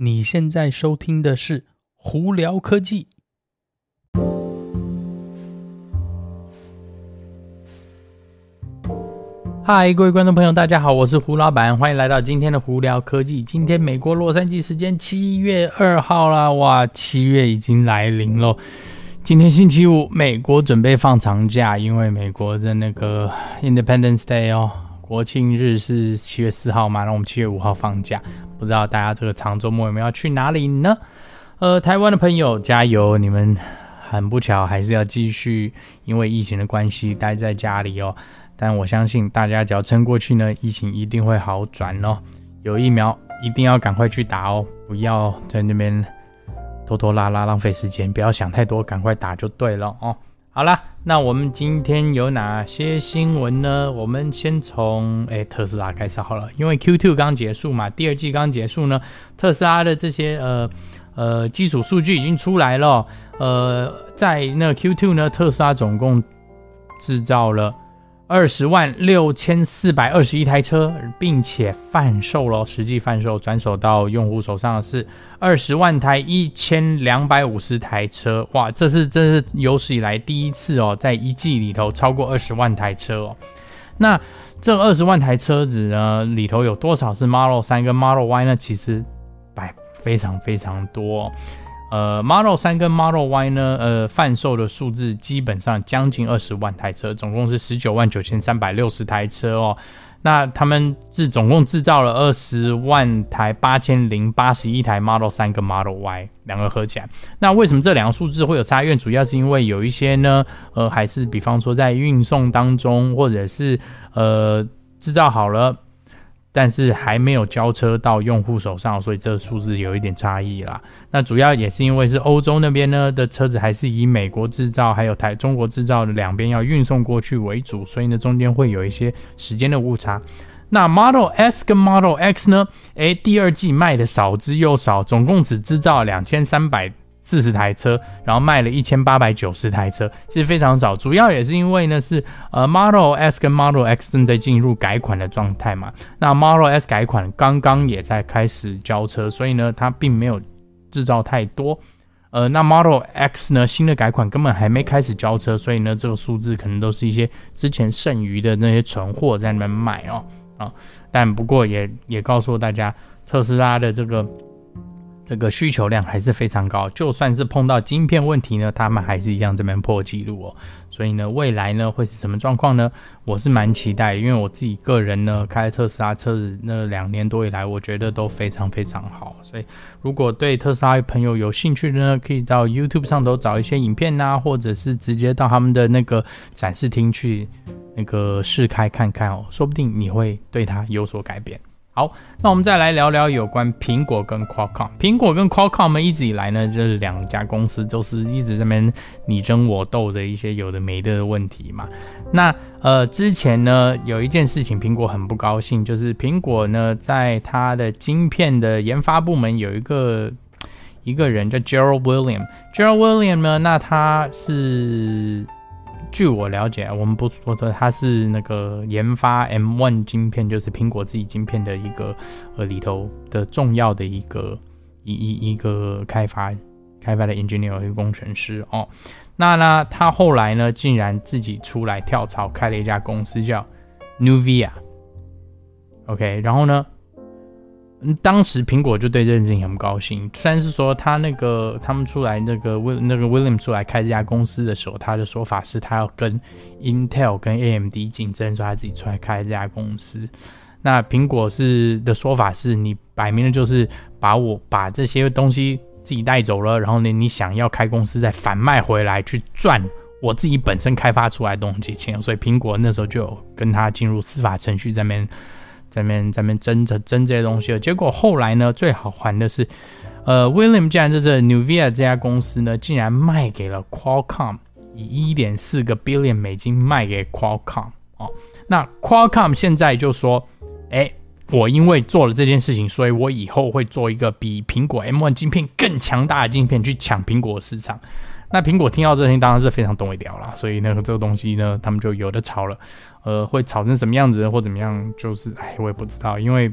你现在收听的是《胡聊科技》。嗨，各位观众朋友，大家好，我是胡老板，欢迎来到今天的《胡聊科技》。今天美国洛杉矶时间七月二号啦，哇，七月已经来临了。今天星期五，美国准备放长假，因为美国的那个 Independence Day 哦。国庆日是七月四号嘛，那我们七月五号放假，不知道大家这个长周末有没有要去哪里呢？呃，台湾的朋友加油，你们很不巧还是要继续因为疫情的关系待在家里哦。但我相信大家只要撑过去呢，疫情一定会好转哦。有疫苗一定要赶快去打哦，不要在那边拖拖拉拉浪费时间，不要想太多，赶快打就对了哦。好啦，那我们今天有哪些新闻呢？我们先从诶特斯拉开始好了，因为 Q2 刚结束嘛，第二季刚结束呢，特斯拉的这些呃呃基础数据已经出来了。呃，在那 Q2 呢，特斯拉总共制造了。二十万六千四百二十一台车，并且贩售了，实际贩售转手到用户手上的是二十万台一千两百五十台车，哇，这是这是有史以来第一次哦，在一季里头超过二十万台车哦。那这二十万台车子呢，里头有多少是 Model 3跟 Model Y 呢？其实百非常非常多。呃，Model 3跟 Model Y 呢，呃，贩售的数字基本上将近二十万台车，总共是十九万九千三百六十台车哦。那他们是总共制造了二十万台八千零八十一台 Model 3跟 Model Y 两个合起来。那为什么这两个数字会有差异？主要是因为有一些呢，呃，还是比方说在运送当中，或者是呃制造好了。但是还没有交车到用户手上，所以这个数字有一点差异啦。那主要也是因为是欧洲那边呢的车子还是以美国制造还有台中国制造的两边要运送过去为主，所以呢中间会有一些时间的误差。那 Model S 跟 Model X 呢？诶，第二季卖的少之又少，总共只制造两千三百。四十台车，然后卖了一千八百九十台车，其实非常少。主要也是因为呢，是呃 Model S 跟 Model X 正在进入改款的状态嘛。那 Model S 改款刚刚也在开始交车，所以呢，它并没有制造太多。呃，那 Model X 呢，新的改款根本还没开始交车，所以呢，这个数字可能都是一些之前剩余的那些存货在那边卖哦。啊，但不过也也告诉大家，特斯拉的这个。这个需求量还是非常高，就算是碰到晶片问题呢，他们还是一样这边破纪录哦。所以呢，未来呢会是什么状况呢？我是蛮期待，因为我自己个人呢开特斯拉车子那两年多以来，我觉得都非常非常好。所以如果对特斯拉朋友有兴趣的呢，可以到 YouTube 上头找一些影片啊，或者是直接到他们的那个展示厅去那个试开看看哦，说不定你会对它有所改变。好，那我们再来聊聊有关苹果跟 Qualcomm。苹果跟 Qualcomm 们一直以来呢，就是两家公司都是一直在那边你争我斗的一些有的没的的问题嘛。那呃，之前呢有一件事情，苹果很不高兴，就是苹果呢在它的晶片的研发部门有一个一个人叫 Gerald William。Gerald William 呢，那他是。据我了解，我们不说的，他是那个研发 M1 晶片，就是苹果自己晶片的一个呃里头的重要的一个一一一个开发开发的 engineer 一个工程师哦。那呢，他后来呢，竟然自己出来跳槽，开了一家公司叫 Nuvia。OK，然后呢？当时苹果就对这件事情很高兴。虽然是说他那个他们出来那个威那个 William 出来开这家公司的时候，他的说法是他要跟 Intel 跟 AMD 竞争，说他自己出来开这家公司。那苹果是的说法是你摆明了就是把我把这些东西自己带走了，然后呢，你想要开公司再反卖回来去赚我自己本身开发出来的东西钱，所以苹果那时候就有跟他进入司法程序在那边。在面在面争着争这些东西，结果后来呢，最好还的是，呃，William 竟然就是 Nuvia 这家公司呢，竟然卖给了 Qualcomm，以一点四个 billion 美金卖给 Qualcomm 哦。那 Qualcomm 现在就说，哎，我因为做了这件事情，所以我以后会做一个比苹果 M1 晶片更强大的晶片去抢苹果市场。那苹果听到这些，当然是非常懂一点啦，所以呢，这个东西呢，他们就有的吵了，呃，会吵成什么样子或怎么样，就是哎，我也不知道，因为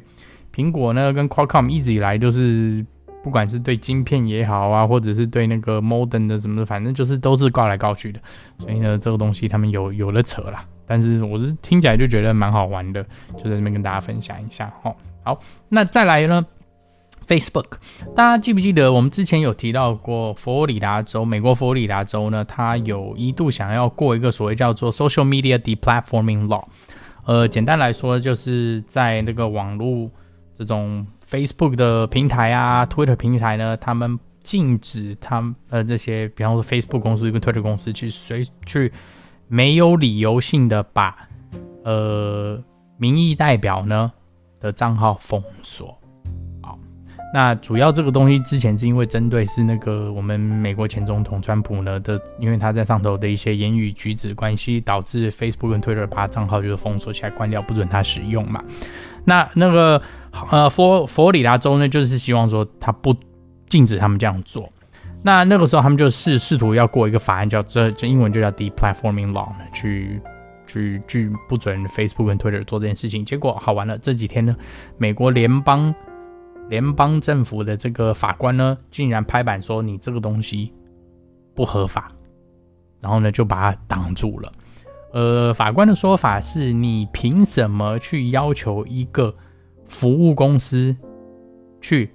苹果呢跟 Qualcomm 一直以来就是不管是对晶片也好啊，或者是对那个 Modern 的什么的，反正就是都是告来告去的。所以呢，这个东西他们有有了扯啦。但是我是听起来就觉得蛮好玩的，就在这边跟大家分享一下哦。好，那再来呢，Facebook，大家记不记得我们之前有提到过，佛罗里达州，美国佛罗里达州呢，它有一度想要过一个所谓叫做 Social Media Deplatforming Law。呃，简单来说，就是在那个网络这种 Facebook 的平台啊，Twitter 平台呢，他们禁止他们呃这些，比方说 Facebook 公司跟 Twitter 公司去随去没有理由性的把呃民意代表呢的账号封锁。那主要这个东西之前是因为针对是那个我们美国前总统川普呢的，因为他在上头的一些言语举止关系，导致 Facebook 跟 Twitter 把账号就是封锁起来，关掉，不准他使用嘛。那那个呃佛佛里达州呢，就是希望说他不禁止他们这样做。那那个时候他们就试试图要过一个法案，叫这这英文就叫 Deplatforming Law，去去去不准 Facebook 跟 Twitter 做这件事情。结果好玩了，这几天呢，美国联邦。联邦政府的这个法官呢，竟然拍板说你这个东西不合法，然后呢就把它挡住了。呃，法官的说法是你凭什么去要求一个服务公司去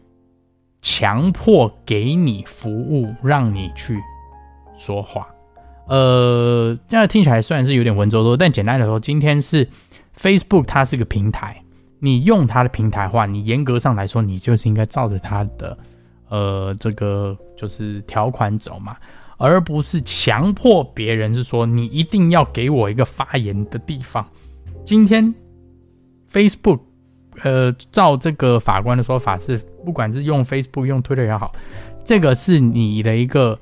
强迫给你服务，让你去说话？呃，这样听起来虽然是有点文绉绉，但简单来说，今天是 Facebook 它是个平台。你用它的平台话，你严格上来说，你就是应该照着它的，呃，这个就是条款走嘛，而不是强迫别人是说你一定要给我一个发言的地方。今天 Facebook，呃，照这个法官的说法是，不管是用 Facebook 用 Twitter 也好，这个是你的一个，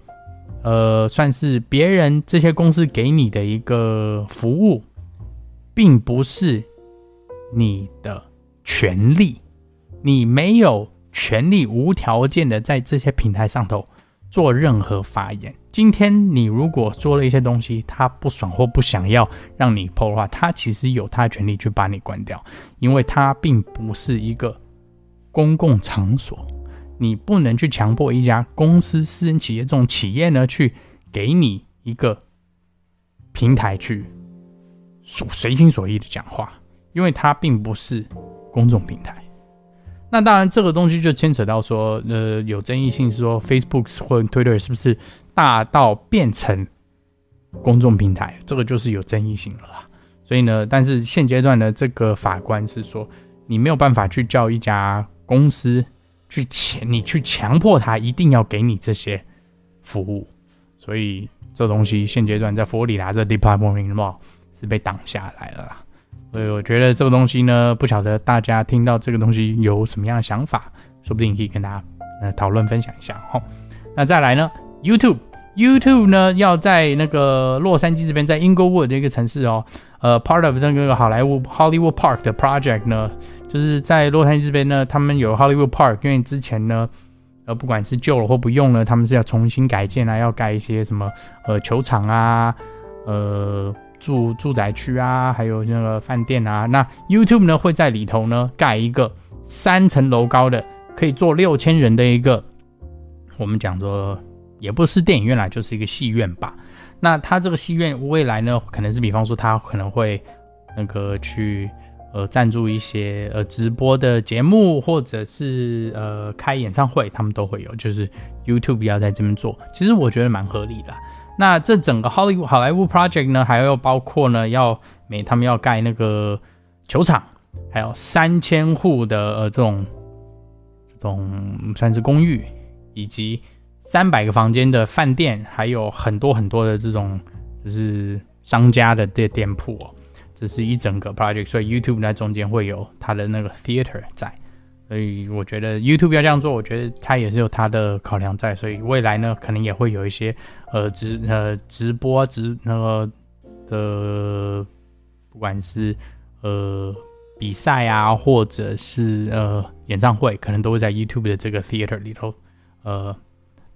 呃，算是别人这些公司给你的一个服务，并不是你的。权利，你没有权利无条件的在这些平台上头做任何发言。今天你如果做了一些东西，他不爽或不想要让你破的话，他其实有他的权利去把你关掉，因为他并不是一个公共场所，你不能去强迫一家公司、私人企业这种企业呢去给你一个平台去随心所欲的讲话，因为他并不是。公众平台，那当然这个东西就牵扯到说，呃，有争议性是说，Facebook 或 Twitter 是不是大到变成公众平台，这个就是有争议性了啦。所以呢，但是现阶段的这个法官是说，你没有办法去叫一家公司去强，你去强迫他一定要给你这些服务，所以这东西现阶段在佛罗里达这 Deplatforming Law 是被挡下来了啦。所以我觉得这个东西呢，不晓得大家听到这个东西有什么样的想法，说不定可以跟大家呃讨论分享一下哈。那再来呢，YouTube，YouTube 呢要在那个洛杉矶这边，在 Inglewood 这个城市哦，呃，part of 那个好莱坞 Hollywood Park 的 project 呢，就是在洛杉矶这边呢，他们有 Hollywood Park，因为之前呢，呃，不管是旧了或不用了，他们是要重新改建啊，要盖一些什么呃球场啊，呃。住住宅区啊，还有那个饭店啊，那 YouTube 呢会在里头呢盖一个三层楼高的，可以坐六千人的一个，我们讲说也不是电影院啦，就是一个戏院吧。那它这个戏院未来呢，可能是比方说它可能会那个去呃赞助一些呃直播的节目，或者是呃开演唱会，他们都会有，就是 YouTube 要在这边做，其实我觉得蛮合理的。那这整个 Hollywood 好莱坞 project 呢，还要包括呢，要每他们要盖那个球场，还有三千户的呃这种这种算是公寓，以及三百个房间的饭店，还有很多很多的这种就是商家的店店铺哦，这是一整个 project，所以 YouTube 在中间会有它的那个 theater 在。所以我觉得 YouTube 要这样做，我觉得它也是有它的考量在。所以未来呢，可能也会有一些呃直呃直播直那个的，不管是呃比赛啊，或者是呃演唱会，可能都会在 YouTube 的这个 Theater 里头呃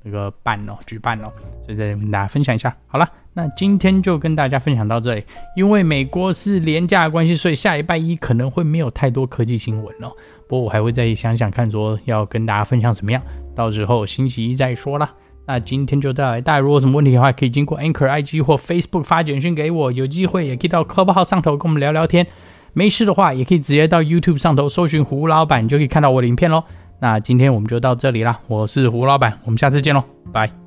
那个办哦举办哦。所以再跟大家分享一下。好了，那今天就跟大家分享到这里。因为美国是廉价的关系，所以下礼拜一可能会没有太多科技新闻哦。不过我还会再想想看，说要跟大家分享什么样，到时候星期一再说啦。那今天就到这，大家如果有什么问题的话，可以经过 Anchor IG 或 Facebook 发简讯给我，有机会也可以到 Clubhouse 上头跟我们聊聊天。没事的话，也可以直接到 YouTube 上头搜寻胡老板，就可以看到我的影片喽。那今天我们就到这里啦，我是胡老板，我们下次见喽，拜。